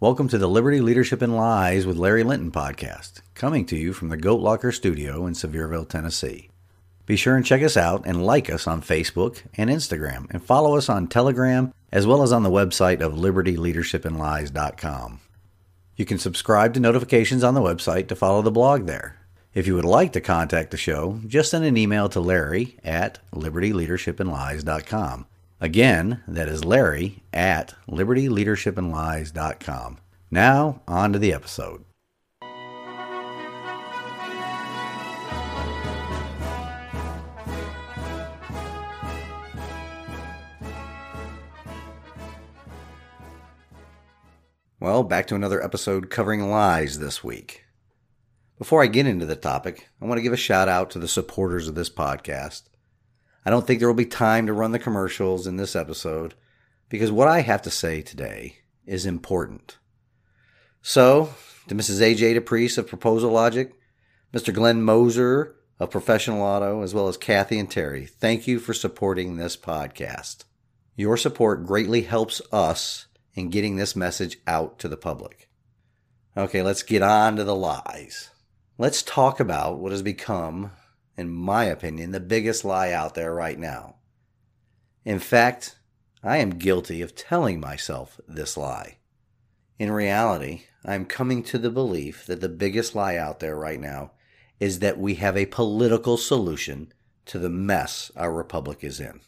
Welcome to the Liberty Leadership and Lies with Larry Linton podcast, coming to you from the Goat Locker studio in Sevierville, Tennessee. Be sure and check us out and like us on Facebook and Instagram, and follow us on Telegram as well as on the website of libertyleadershipandlies.com. You can subscribe to notifications on the website to follow the blog there. If you would like to contact the show, just send an email to Larry at libertyleadershipandlies.com. Again, that is Larry at libertyleadershipandlies.com. Now, on to the episode. Well, back to another episode covering lies this week. Before I get into the topic, I want to give a shout out to the supporters of this podcast. I don't think there will be time to run the commercials in this episode because what I have to say today is important. So, to Mrs. AJ DePriest of Proposal Logic, Mr. Glenn Moser of Professional Auto, as well as Kathy and Terry, thank you for supporting this podcast. Your support greatly helps us in getting this message out to the public. Okay, let's get on to the lies. Let's talk about what has become in my opinion, the biggest lie out there right now. In fact, I am guilty of telling myself this lie. In reality, I am coming to the belief that the biggest lie out there right now is that we have a political solution to the mess our republic is in.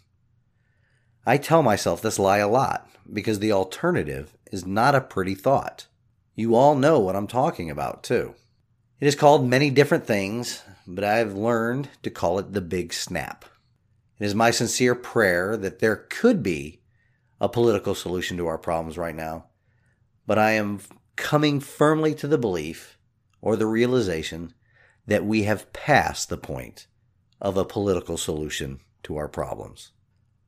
I tell myself this lie a lot because the alternative is not a pretty thought. You all know what I'm talking about, too. It is called many different things, but I've learned to call it the big snap. It is my sincere prayer that there could be a political solution to our problems right now, but I am coming firmly to the belief or the realization that we have passed the point of a political solution to our problems.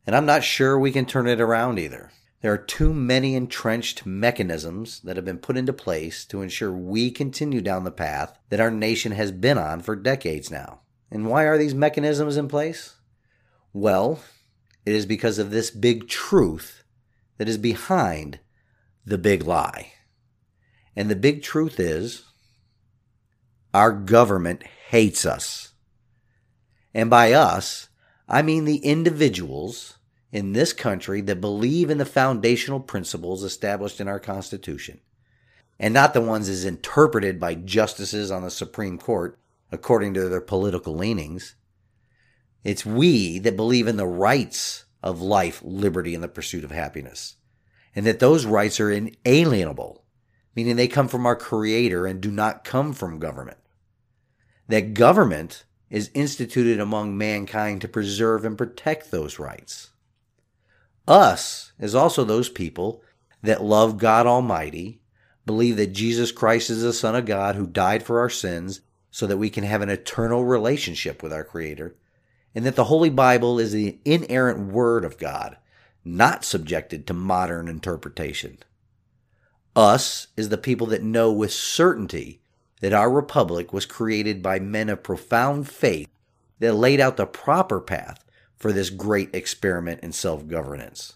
And I'm not sure we can turn it around either. There are too many entrenched mechanisms that have been put into place to ensure we continue down the path that our nation has been on for decades now. And why are these mechanisms in place? Well, it is because of this big truth that is behind the big lie. And the big truth is our government hates us. And by us, I mean the individuals in this country that believe in the foundational principles established in our Constitution, and not the ones as interpreted by justices on the Supreme Court according to their political leanings. It's we that believe in the rights of life, liberty, and the pursuit of happiness, and that those rights are inalienable, meaning they come from our Creator and do not come from government. That government is instituted among mankind to preserve and protect those rights. Us is also those people that love God Almighty, believe that Jesus Christ is the Son of God who died for our sins so that we can have an eternal relationship with our Creator, and that the Holy Bible is the inerrant Word of God, not subjected to modern interpretation. Us is the people that know with certainty that our republic was created by men of profound faith that laid out the proper path for this great experiment in self governance.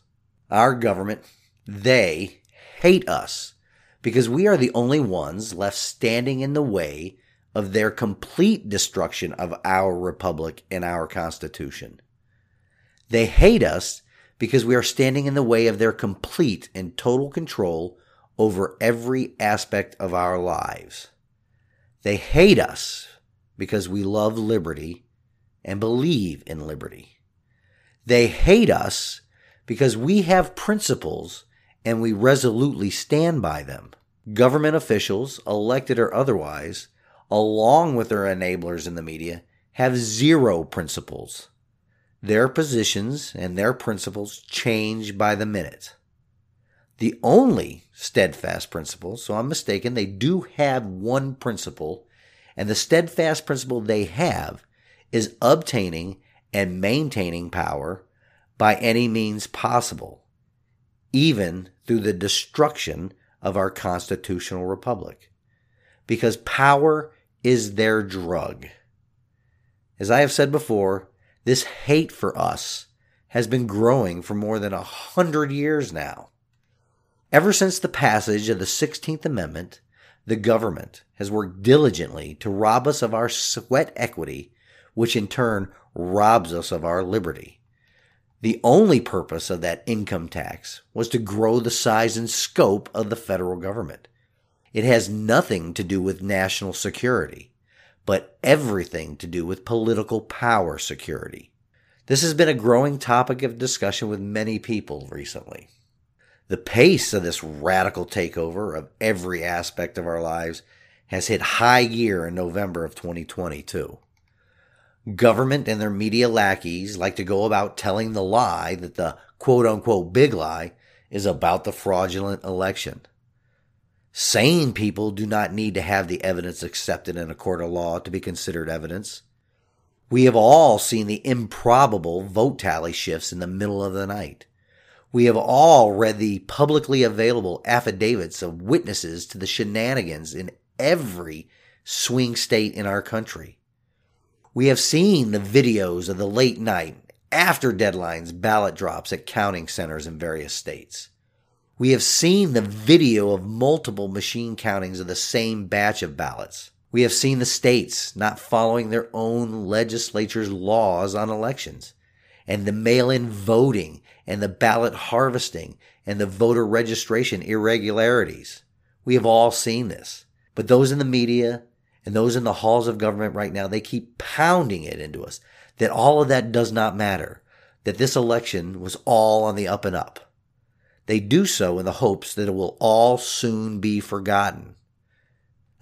Our government, they hate us because we are the only ones left standing in the way of their complete destruction of our republic and our constitution. They hate us because we are standing in the way of their complete and total control over every aspect of our lives. They hate us because we love liberty and believe in liberty. They hate us because we have principles and we resolutely stand by them. Government officials, elected or otherwise, along with their enablers in the media, have zero principles. Their positions and their principles change by the minute. The only steadfast principle, so I'm mistaken, they do have one principle, and the steadfast principle they have is obtaining and maintaining power by any means possible, even through the destruction of our constitutional republic, because power is their drug. As I have said before, this hate for us has been growing for more than a hundred years now. Ever since the passage of the 16th Amendment, the government has worked diligently to rob us of our sweat equity, which in turn robs us of our liberty. The only purpose of that income tax was to grow the size and scope of the federal government. It has nothing to do with national security, but everything to do with political power security. This has been a growing topic of discussion with many people recently. The pace of this radical takeover of every aspect of our lives has hit high gear in November of 2022. Government and their media lackeys like to go about telling the lie that the quote unquote big lie is about the fraudulent election. Sane people do not need to have the evidence accepted in a court of law to be considered evidence. We have all seen the improbable vote tally shifts in the middle of the night. We have all read the publicly available affidavits of witnesses to the shenanigans in every swing state in our country. We have seen the videos of the late night, after deadlines ballot drops at counting centers in various states. We have seen the video of multiple machine countings of the same batch of ballots. We have seen the states not following their own legislature's laws on elections, and the mail in voting, and the ballot harvesting, and the voter registration irregularities. We have all seen this. But those in the media and those in the halls of government right now, they keep pounding it into us that all of that does not matter, that this election was all on the up and up. They do so in the hopes that it will all soon be forgotten,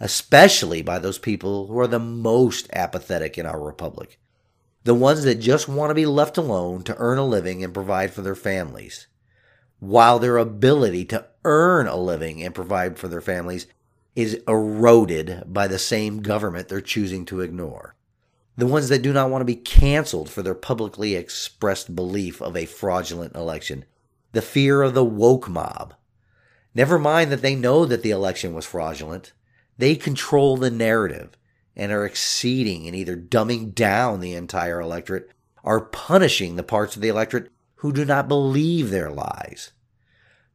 especially by those people who are the most apathetic in our republic, the ones that just want to be left alone to earn a living and provide for their families, while their ability to earn a living and provide for their families is eroded by the same government they're choosing to ignore. The ones that do not want to be canceled for their publicly expressed belief of a fraudulent election. The fear of the woke mob. Never mind that they know that the election was fraudulent. They control the narrative and are exceeding and either dumbing down the entire electorate or punishing the parts of the electorate who do not believe their lies.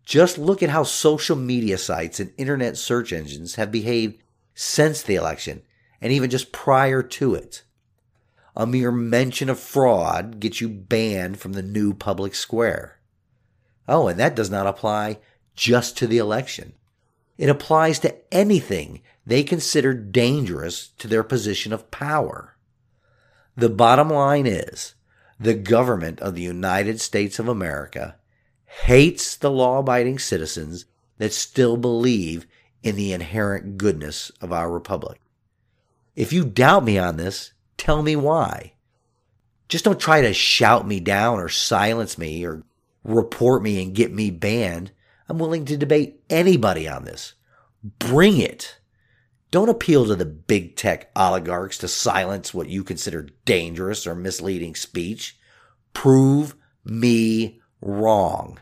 Just look at how social media sites and internet search engines have behaved since the election and even just prior to it. A mere mention of fraud gets you banned from the new public square. Oh, and that does not apply just to the election. It applies to anything they consider dangerous to their position of power. The bottom line is the government of the United States of America hates the law abiding citizens that still believe in the inherent goodness of our republic. If you doubt me on this, tell me why. Just don't try to shout me down or silence me or report me and get me banned. I'm willing to debate anybody on this. Bring it. Don't appeal to the big tech oligarchs to silence what you consider dangerous or misleading speech. Prove me wrong.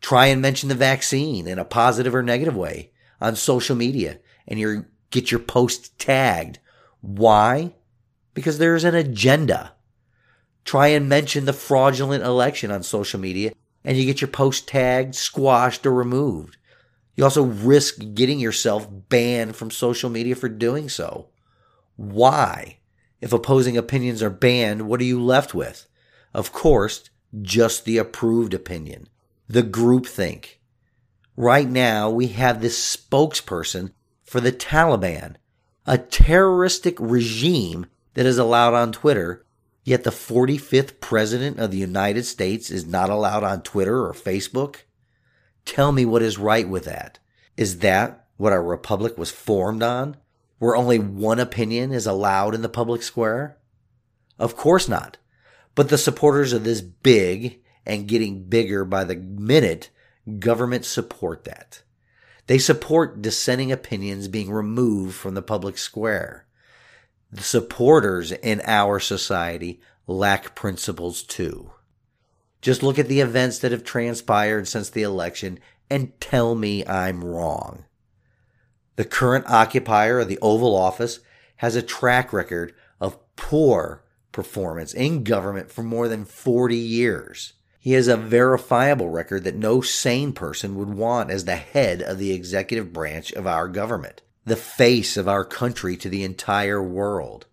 Try and mention the vaccine in a positive or negative way on social media and you get your post tagged. Why? Because there's an agenda. Try and mention the fraudulent election on social media and you get your post tagged, squashed, or removed. You also risk getting yourself banned from social media for doing so. Why? If opposing opinions are banned, what are you left with? Of course, just the approved opinion, the groupthink. Right now, we have this spokesperson for the Taliban, a terroristic regime that is allowed on Twitter, yet the 45th President of the United States is not allowed on Twitter or Facebook? Tell me what is right with that. Is that what our republic was formed on? Where only one opinion is allowed in the public square? Of course not. But the supporters of this big and getting bigger by the minute government support that. They support dissenting opinions being removed from the public square. The supporters in our society lack principles too. Just look at the events that have transpired since the election and tell me I'm wrong. The current occupier of the Oval Office has a track record of poor performance in government for more than 40 years. He has a verifiable record that no sane person would want as the head of the executive branch of our government, the face of our country to the entire world.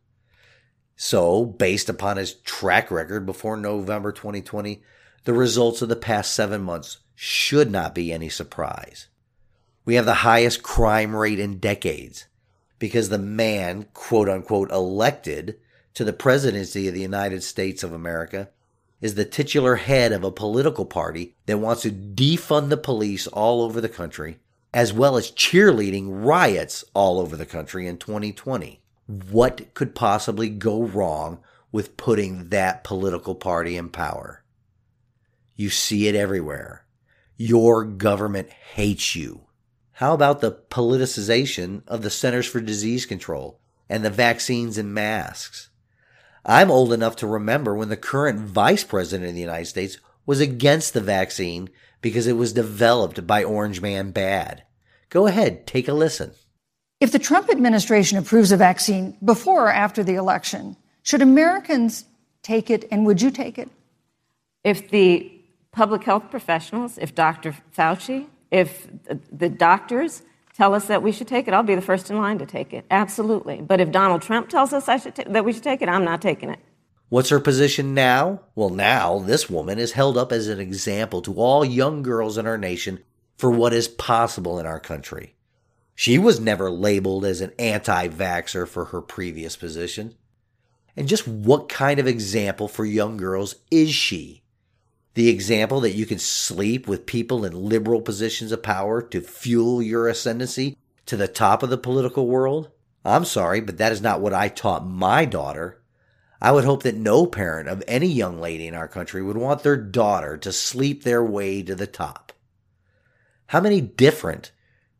So, based upon his track record before November 2020, the results of the past seven months should not be any surprise. We have the highest crime rate in decades because the man, quote unquote, elected to the presidency of the United States of America is the titular head of a political party that wants to defund the police all over the country, as well as cheerleading riots all over the country in 2020. What could possibly go wrong with putting that political party in power? You see it everywhere. Your government hates you. How about the politicization of the Centers for Disease Control and the vaccines and masks? I'm old enough to remember when the current vice president of the United States was against the vaccine because it was developed by Orange Man Bad. Go ahead, take a listen. If the Trump administration approves a vaccine before or after the election, should Americans take it and would you take it? If the public health professionals, if Dr. Fauci, if the doctors tell us that we should take it, I'll be the first in line to take it. Absolutely. But if Donald Trump tells us I should ta- that we should take it, I'm not taking it. What's her position now? Well, now this woman is held up as an example to all young girls in our nation for what is possible in our country. She was never labeled as an anti vaxxer for her previous position. And just what kind of example for young girls is she? The example that you can sleep with people in liberal positions of power to fuel your ascendancy to the top of the political world? I'm sorry, but that is not what I taught my daughter. I would hope that no parent of any young lady in our country would want their daughter to sleep their way to the top. How many different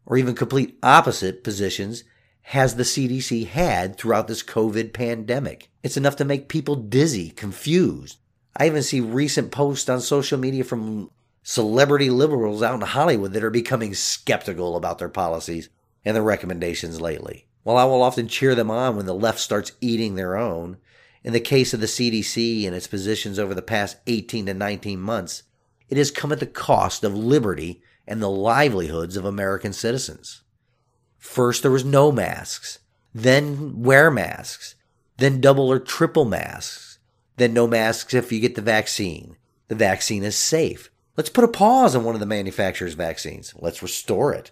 or even complete opposite positions has the CDC had throughout this COVID pandemic? It's enough to make people dizzy, confused, I even see recent posts on social media from celebrity liberals out in Hollywood that are becoming skeptical about their policies and their recommendations lately. While I will often cheer them on when the left starts eating their own, in the case of the CDC and its positions over the past 18 to 19 months, it has come at the cost of liberty and the livelihoods of American citizens. First, there was no masks, then wear masks, then double or triple masks then no masks if you get the vaccine. The vaccine is safe. Let's put a pause on one of the manufacturer's vaccines. Let's restore it.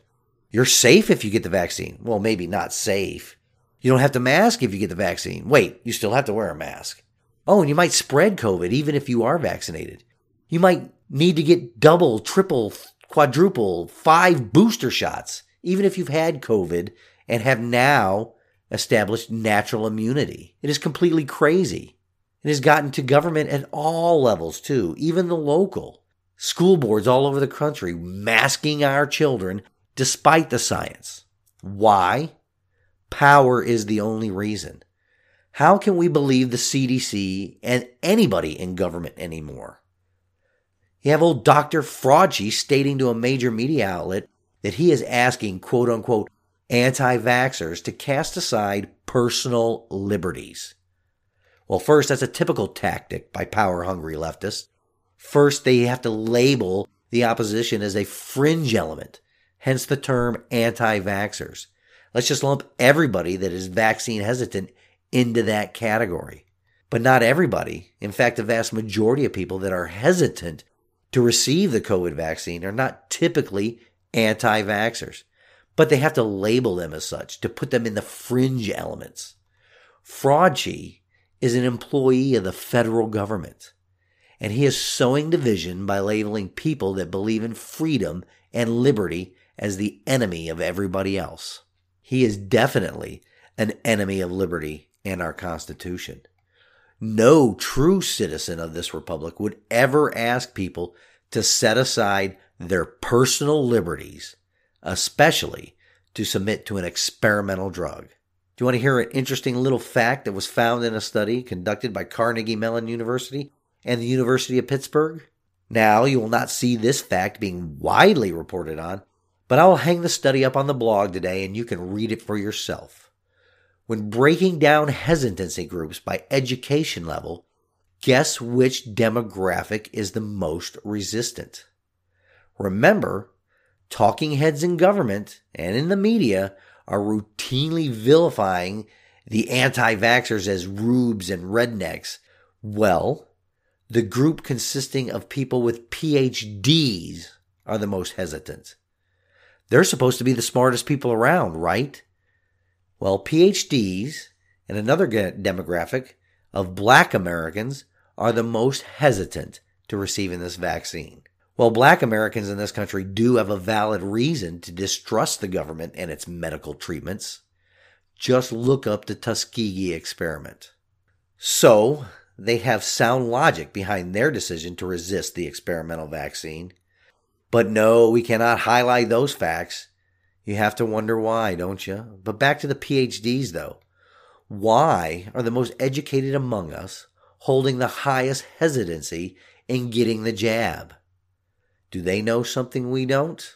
You're safe if you get the vaccine. Well, maybe not safe. You don't have to mask if you get the vaccine. Wait, you still have to wear a mask. Oh, and you might spread COVID even if you are vaccinated. You might need to get double, triple, quadruple, five booster shots, even if you've had COVID and have now established natural immunity. It is completely crazy. It has gotten to government at all levels, too, even the local. School boards all over the country masking our children despite the science. Why? Power is the only reason. How can we believe the CDC and anybody in government anymore? You have old Dr. Fauci stating to a major media outlet that he is asking quote unquote anti vaxxers to cast aside personal liberties. Well, first, that's a typical tactic by power hungry leftists. First, they have to label the opposition as a fringe element, hence the term anti vaxxers. Let's just lump everybody that is vaccine hesitant into that category. But not everybody. In fact, the vast majority of people that are hesitant to receive the COVID vaccine are not typically anti vaxxers, but they have to label them as such to put them in the fringe elements. Fraudchi is an employee of the federal government. And he is sowing division by labeling people that believe in freedom and liberty as the enemy of everybody else. He is definitely an enemy of liberty and our Constitution. No true citizen of this republic would ever ask people to set aside their personal liberties, especially to submit to an experimental drug. Do you want to hear an interesting little fact that was found in a study conducted by Carnegie Mellon University and the University of Pittsburgh? Now, you will not see this fact being widely reported on, but I will hang the study up on the blog today and you can read it for yourself. When breaking down hesitancy groups by education level, Guess which demographic is the most resistant? Remember, talking heads in government and in the media are routinely vilifying the anti vaxxers as rubes and rednecks. Well, the group consisting of people with PhDs are the most hesitant. They're supposed to be the smartest people around, right? Well, PhDs and another demographic of black Americans are the most hesitant to receiving this vaccine. Well, black Americans in this country do have a valid reason to distrust the government and its medical treatments. Just look up the Tuskegee experiment. So, they have sound logic behind their decision to resist the experimental vaccine. But no, we cannot highlight those facts. You have to wonder why, don't you? But back to the PhDs, though. Why are the most educated among us holding the highest hesitancy in getting the jab? Do they know something we don't?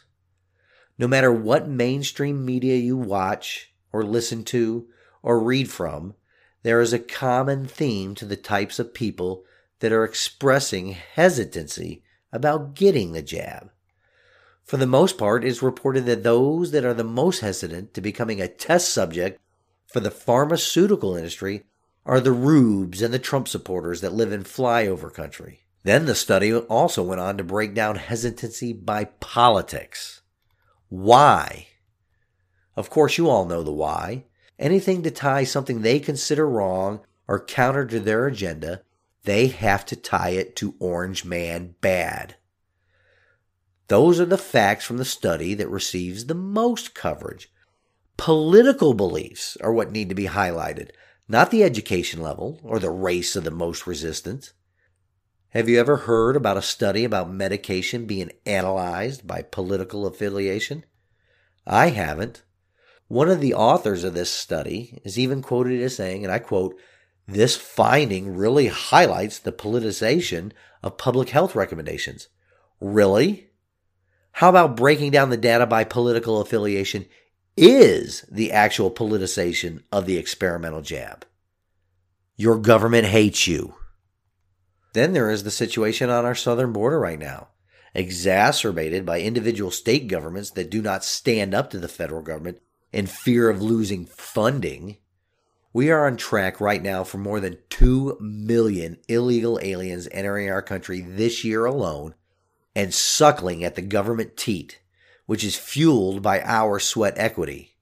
No matter what mainstream media you watch or listen to or read from, there is a common theme to the types of people that are expressing hesitancy about getting the jab. For the most part, it is reported that those that are the most hesitant to becoming a test subject for the pharmaceutical industry are the rubes and the Trump supporters that live in flyover country. Then the study also went on to break down hesitancy by politics. Why? Of course, you all know the why. Anything to tie something they consider wrong or counter to their agenda, they have to tie it to Orange Man bad. Those are the facts from the study that receives the most coverage. Political beliefs are what need to be highlighted, not the education level or the race of the most resistant. Have you ever heard about a study about medication being analyzed by political affiliation? I haven't. One of the authors of this study is even quoted as saying, and I quote, this finding really highlights the politicization of public health recommendations. Really? How about breaking down the data by political affiliation is the actual politicization of the experimental jab? Your government hates you. Then there is the situation on our southern border right now, exacerbated by individual state governments that do not stand up to the federal government in fear of losing funding. We are on track right now for more than 2 million illegal aliens entering our country this year alone and suckling at the government teat, which is fueled by our sweat equity.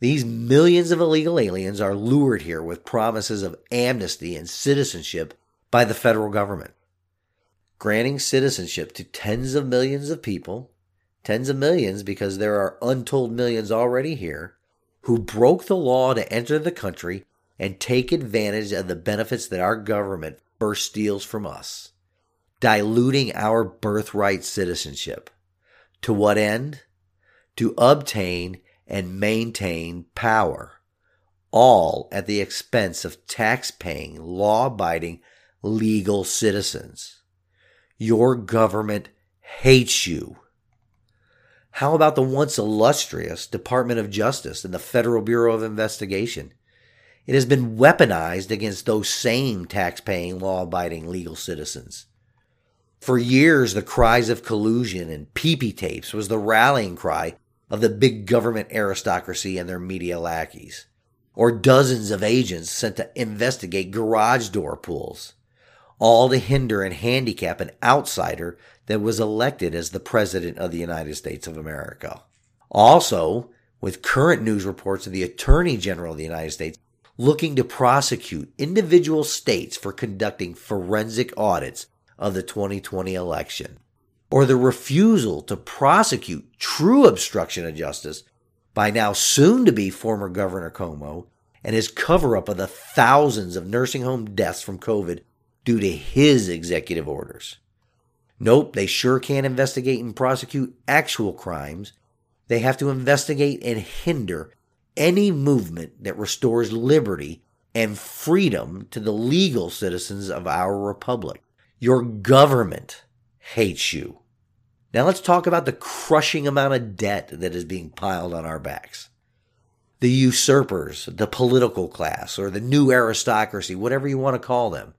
These millions of illegal aliens are lured here with promises of amnesty and citizenship by the federal government, granting citizenship to tens of millions of people, tens of millions because there are untold millions already here, who broke the law to enter the country and take advantage of the benefits that our government first steals from us, diluting our birthright citizenship. To what end? To obtain and maintain power, all at the expense of tax paying, law abiding legal citizens. Your government hates you. How about the once illustrious Department of Justice and the Federal Bureau of Investigation? It has been weaponized against those same tax-paying, law-abiding legal citizens. For years, the cries of collusion and PP tapes was the rallying cry of the big government aristocracy and their media lackeys, or dozens of agents sent to investigate garage door pulls all to hinder and handicap an outsider that was elected as the President of the United States of America. Also, with current news reports of the Attorney General of the United States looking to prosecute individual states for conducting forensic audits of the 2020 election, or the refusal to prosecute true obstruction of justice by now soon to be former Governor Cuomo and his cover up of the thousands of nursing home deaths from COVID due to his executive orders. Nope, they sure can't investigate and prosecute actual crimes. They have to investigate and hinder any movement that restores liberty and freedom to the legal citizens of our republic. Your government hates you. Now let's talk about the crushing amount of debt that is being piled on our backs. The usurpers, the political class, or the new aristocracy, whatever you want to call them,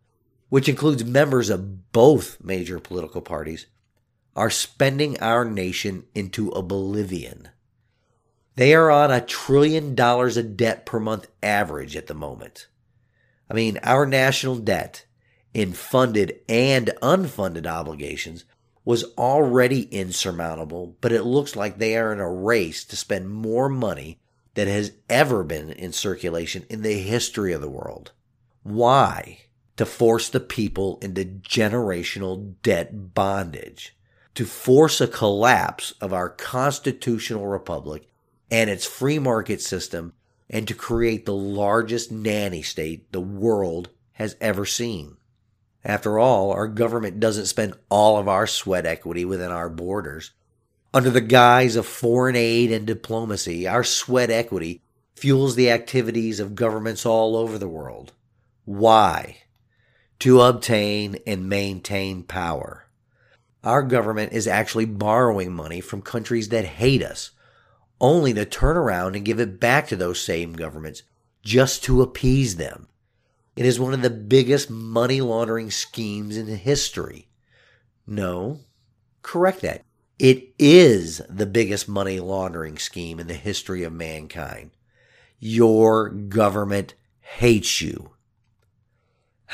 which includes members of both major political parties, are spending our nation into oblivion. They are on a trillion dollars of debt per month average at the moment. I mean, our national debt in funded and unfunded obligations was already insurmountable, but it looks like they are in a race to spend more money than has ever been in circulation in the history of the world. Why? To force the people into generational debt bondage, to force a collapse of our constitutional republic and its free market system, and to create the largest nanny state the world has ever seen. After all, our government doesn't spend all of our sweat equity within our borders. Under the guise of foreign aid and diplomacy, our sweat equity fuels the activities of governments all over the world. Why? To obtain and maintain power. Our government is actually borrowing money from countries that hate us, only to turn around and give it back to those same governments just to appease them. It is one of the biggest money laundering schemes in history. No, correct that. It is the biggest money laundering scheme in the history of mankind. Your government hates you.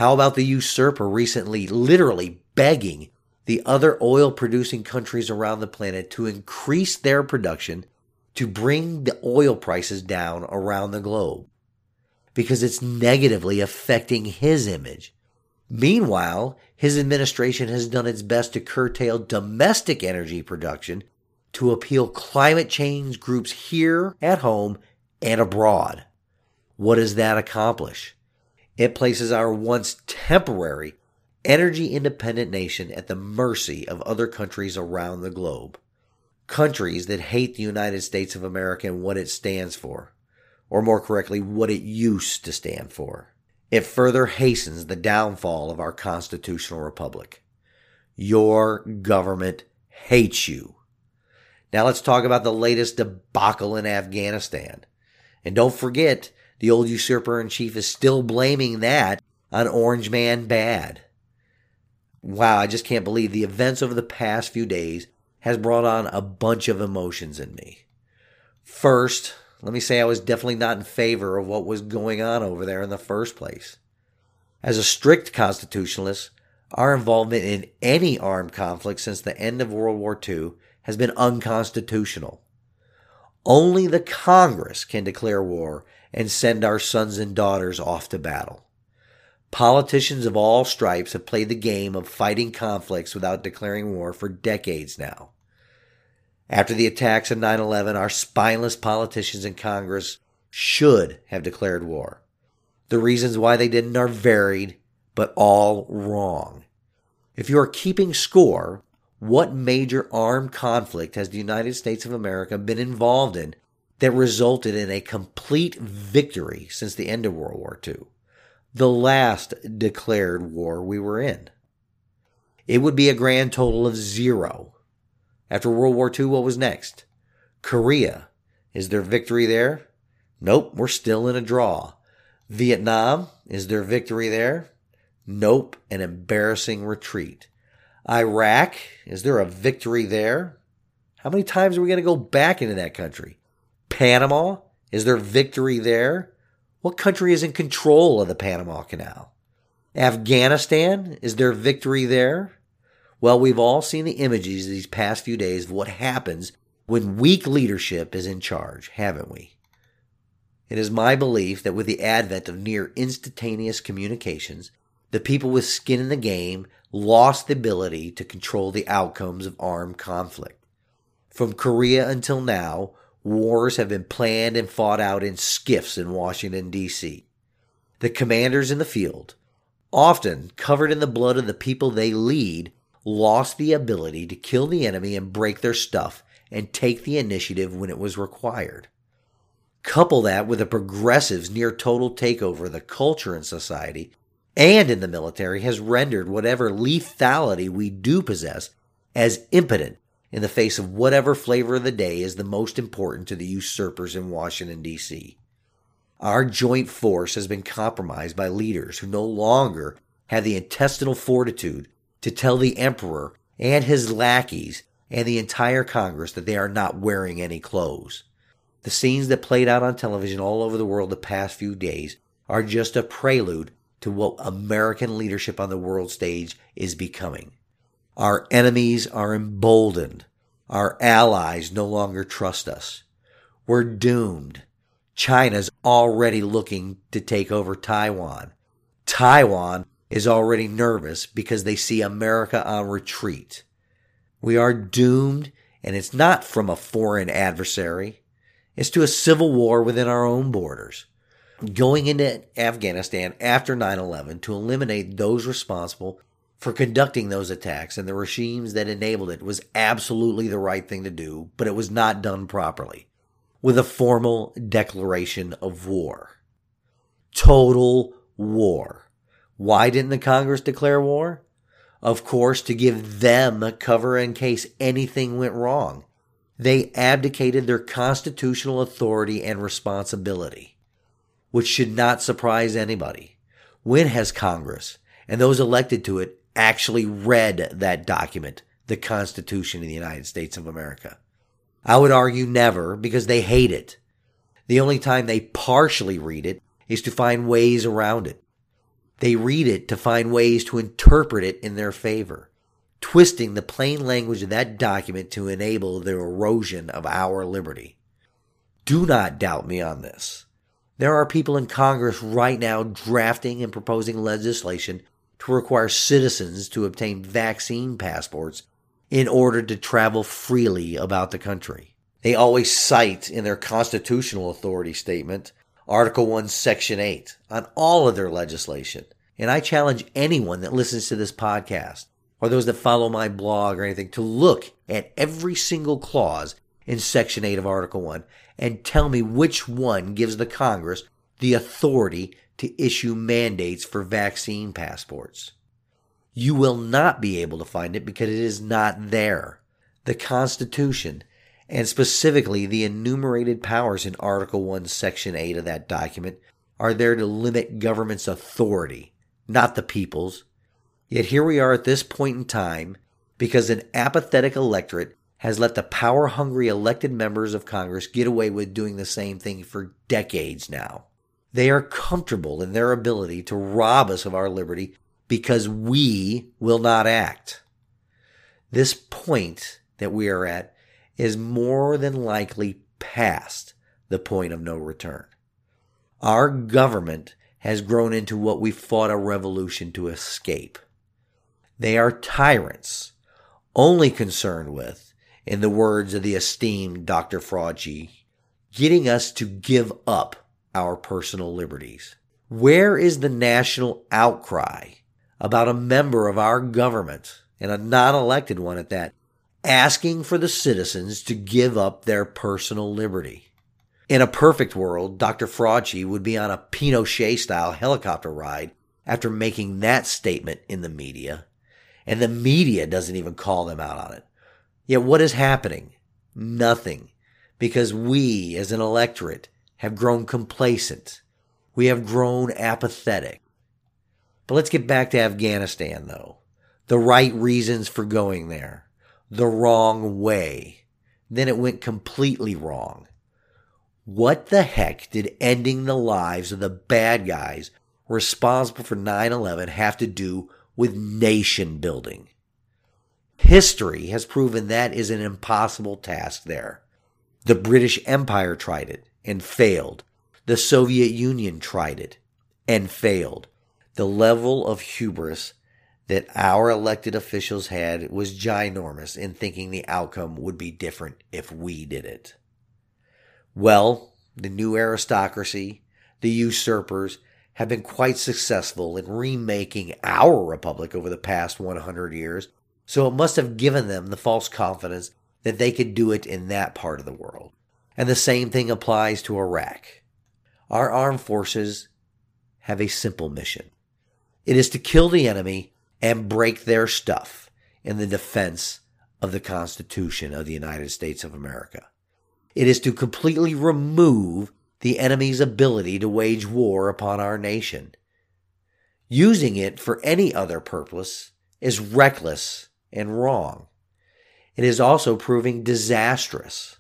How about the usurper recently literally begging the other oil producing countries around the planet to increase their production to bring the oil prices down around the globe? Because it's negatively affecting his image. Meanwhile, his administration has done its best to curtail domestic energy production to appeal climate change groups here at home and abroad. What does that accomplish? It places our once temporary, energy independent nation at the mercy of other countries around the globe. Countries that hate the United States of America and what it stands for, or more correctly, what it used to stand for. It further hastens the downfall of our constitutional republic. Your government hates you. Now let's talk about the latest debacle in Afghanistan. And don't forget, the old usurper in chief is still blaming that on Orange Man Bad. Wow, I just can't believe the events over the past few days has brought on a bunch of emotions in me. First, let me say I was definitely not in favor of what was going on over there in the first place. As a strict constitutionalist, our involvement in any armed conflict since the end of World War II has been unconstitutional. Only the Congress can declare war and send our sons and daughters off to battle. Politicians of all stripes have played the game of fighting conflicts without declaring war for decades now. After the attacks of 9 11, our spineless politicians in Congress should have declared war. The reasons why they didn't are varied, but all wrong. If you are keeping score, what major armed conflict has the United States of America been involved in that resulted in a complete victory since the end of World War II, the last declared war we were in. It would be a grand total of zero. After World War II, what was next? Korea. Is there victory there? Nope, we're still in a draw. Vietnam. Is there victory there? Nope, an embarrassing retreat. Iraq. Is there a victory there? How many times are we going to go back into that country? Panama? Is there victory there? What country is in control of the Panama Canal? Afghanistan? Is there victory there? Well, we've all seen the images these past few days of what happens when weak leadership is in charge, haven't we? It is my belief that with the advent of near instantaneous communications, the people with skin in the game lost the ability to control the outcomes of armed conflict. From Korea until now, Wars have been planned and fought out in SCIFs in Washington, D.C. The commanders in the field, often covered in the blood of the people they lead, lost the ability to kill the enemy and break their stuff and take the initiative when it was required. Couple that with the progressives' near total takeover of the culture in society and in the military has rendered whatever lethality we do possess as impotent in the face of whatever flavor of the day is the most important to the usurpers in Washington, D.C. Our joint force has been compromised by leaders who no longer have the intestinal fortitude to tell the emperor and his lackeys and the entire Congress that they are not wearing any clothes. The scenes that played out on television all over the world the past few days are just a prelude to what American leadership on the world stage is becoming. Our enemies are emboldened. Our allies no longer trust us. We're doomed. China's already looking to take over Taiwan. Taiwan is already nervous because they see America on retreat. We are doomed, and it's not from a foreign adversary. It's to a civil war within our own borders. Going into Afghanistan after 9 11 to eliminate those responsible for conducting those attacks and the regimes that enabled it was absolutely the right thing to do, but it was not done properly with a formal declaration of war. Total war. Why didn't the Congress declare war? Of course, to give them a cover in case anything went wrong. They abdicated their constitutional authority and responsibility, which should not surprise anybody. When has Congress and those elected to it actually read that document, the Constitution of the United States of America? I would argue never because they hate it. The only time they partially read it is to find ways around it. They read it to find ways to interpret it in their favor, twisting the plain language of that document to enable the erosion of our liberty. Do not doubt me on this. There are people in Congress right now drafting and proposing legislation to require citizens to obtain vaccine passports in order to travel freely about the country. They always cite in their constitutional authority statement Article 1, Section 8 on all of their legislation. And I challenge anyone that listens to this podcast or those that follow my blog or anything to look at every single clause in Section 8 of Article 1 and tell me which one gives the Congress the authority to issue mandates for vaccine passports. You will not be able to find it because it is not there. The Constitution, and specifically the enumerated powers in Article 1, Section 8 of that document, are there to limit government's authority, not the people's. Yet here we are at this point in time because an apathetic electorate has let the power hungry elected members of Congress get away with doing the same thing for decades now. They are comfortable in their ability to rob us of our liberty because we will not act. This point that we are at is more than likely past the point of no return. Our government has grown into what we fought a revolution to escape. They are tyrants, only concerned with, in the words of the esteemed Dr. Fauci, getting us to give up our personal liberties. Where is the national outcry about a member of our government, and a non elected one at that, asking for the citizens to give up their personal liberty. In a perfect world, Dr. Fauci would be on a Pinochet style helicopter ride after making that statement in the media, and the media doesn't even call them out on it. Yet what is happening? Nothing. Because we, as an electorate, have grown complacent. We have grown apathetic. But let's get back to Afghanistan, though. The right reasons for going there. The wrong way. Then it went completely wrong. What the heck did ending the lives of the bad guys responsible for 9 11 have to do with nation building? History has proven that is an impossible task there. The British Empire tried it and failed. The Soviet Union tried it and failed. The level of hubris that our elected officials had was ginormous in thinking the outcome would be different if we did it. Well, the new aristocracy, the usurpers, have been quite successful in remaking our republic over the past 100 years, so it must have given them the false confidence that they could do it in that part of the world. And the same thing applies to Iraq. Our armed forces have a simple mission it is to kill the enemy and break their stuff in the defense of the Constitution of the United States of America. It is to completely remove the enemy's ability to wage war upon our nation. Using it for any other purpose is reckless and wrong. It is also proving disastrous.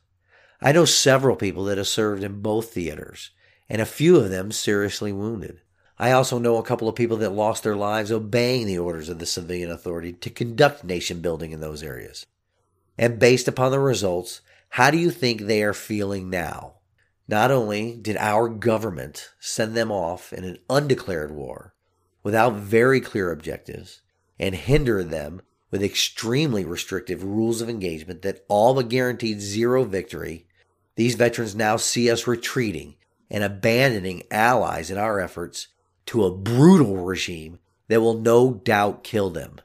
I know several people that have served in both theaters, and a few of them seriously wounded. I also know a couple of people that lost their lives obeying the orders of the civilian authority to conduct nation building in those areas. And based upon the results, how do you think they are feeling now? Not only did our government send them off in an undeclared war without very clear objectives and hinder them with extremely restrictive rules of engagement that all but guaranteed zero victory, these veterans now see us retreating and abandoning allies in our efforts to a brutal regime that will no doubt kill them.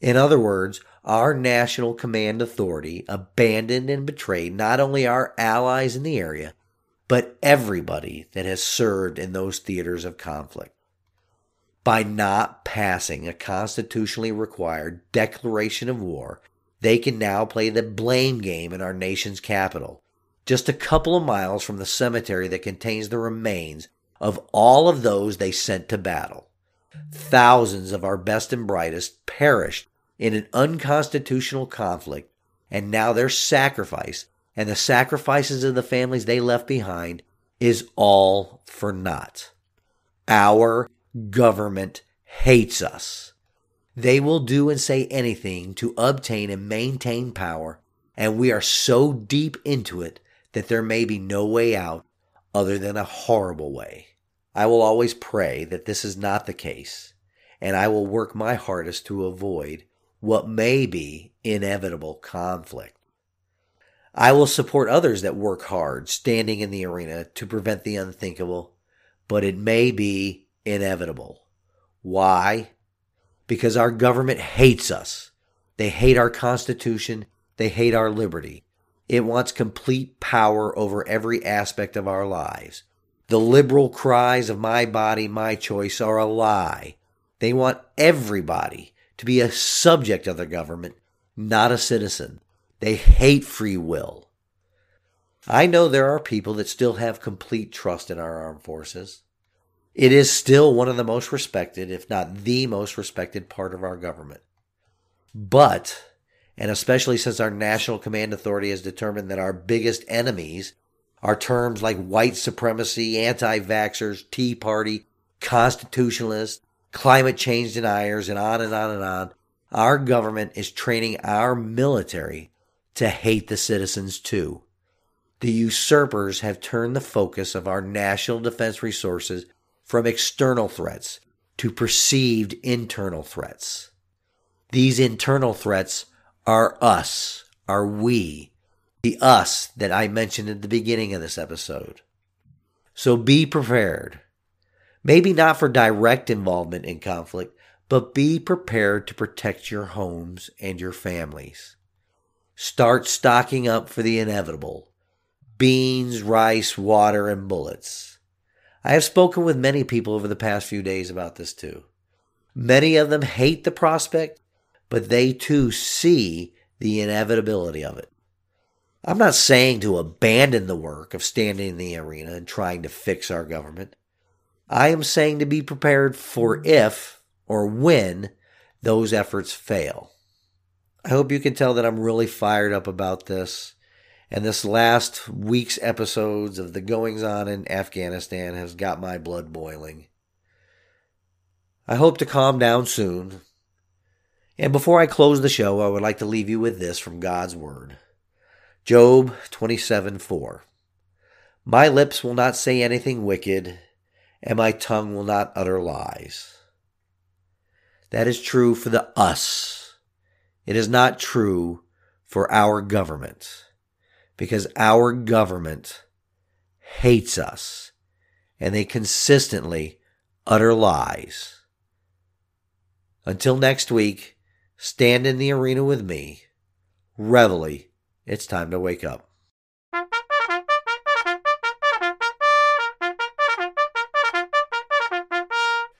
In other words, our national command authority abandoned and betrayed not only our allies in the area, but everybody that has served in those theaters of conflict by not passing a constitutionally required declaration of war, they can now play the blame game in our nation's capital, just a couple of miles from the cemetery that contains the remains of all of those they sent to battle. Thousands of our best and brightest perished in an unconstitutional conflict, and now their sacrifice and the sacrifices of the families they left behind is all for naught. Our government hates us. They will do and say anything to obtain and maintain power, and we are so deep into it that there may be no way out other than a horrible way. I will always pray that this is not the case, and I will work my hardest to avoid what may be inevitable conflict. I will support others that work hard, standing in the arena to prevent the unthinkable, but it may be inevitable. Why? Because our government hates us. They hate our Constitution. They hate our liberty. It wants complete power over every aspect of our lives. The liberal cries of my body, my choice are a lie. They want everybody to be a subject of the government, not a citizen. They hate free will. I know there are people that still have complete trust in our armed forces. It is still one of the most respected, if not the most respected part of our government. But, and especially since our National Command Authority has determined that our biggest enemies are terms like white supremacy, anti vaxxers, Tea Party, constitutionalists, climate change deniers, and on and on and on, our government is training our military to hate the citizens too. The usurpers have turned the focus of our national defense resources from external threats to perceived internal threats. These internal threats are us, are we, the us that I mentioned at the beginning of this episode. So be prepared. Maybe not for direct involvement in conflict, but be prepared to protect your homes and your families. Start stocking up for the inevitable beans, rice, water, and bullets. I have spoken with many people over the past few days about this too. Many of them hate the prospect, but they too see the inevitability of it. I'm not saying to abandon the work of standing in the arena and trying to fix our government. I am saying to be prepared for if or when those efforts fail. I hope you can tell that I'm really fired up about this and this last week's episodes of the goings on in Afghanistan has got my blood boiling. I hope to calm down soon. And before I close the show, I would like to leave you with this from God's Word Job 27 4. My lips will not say anything wicked, and my tongue will not utter lies. That is true for the us. It is not true for our government because our government hates us and they consistently utter lies. Until next week, stand in the arena with me. Reveille, it's time to wake up.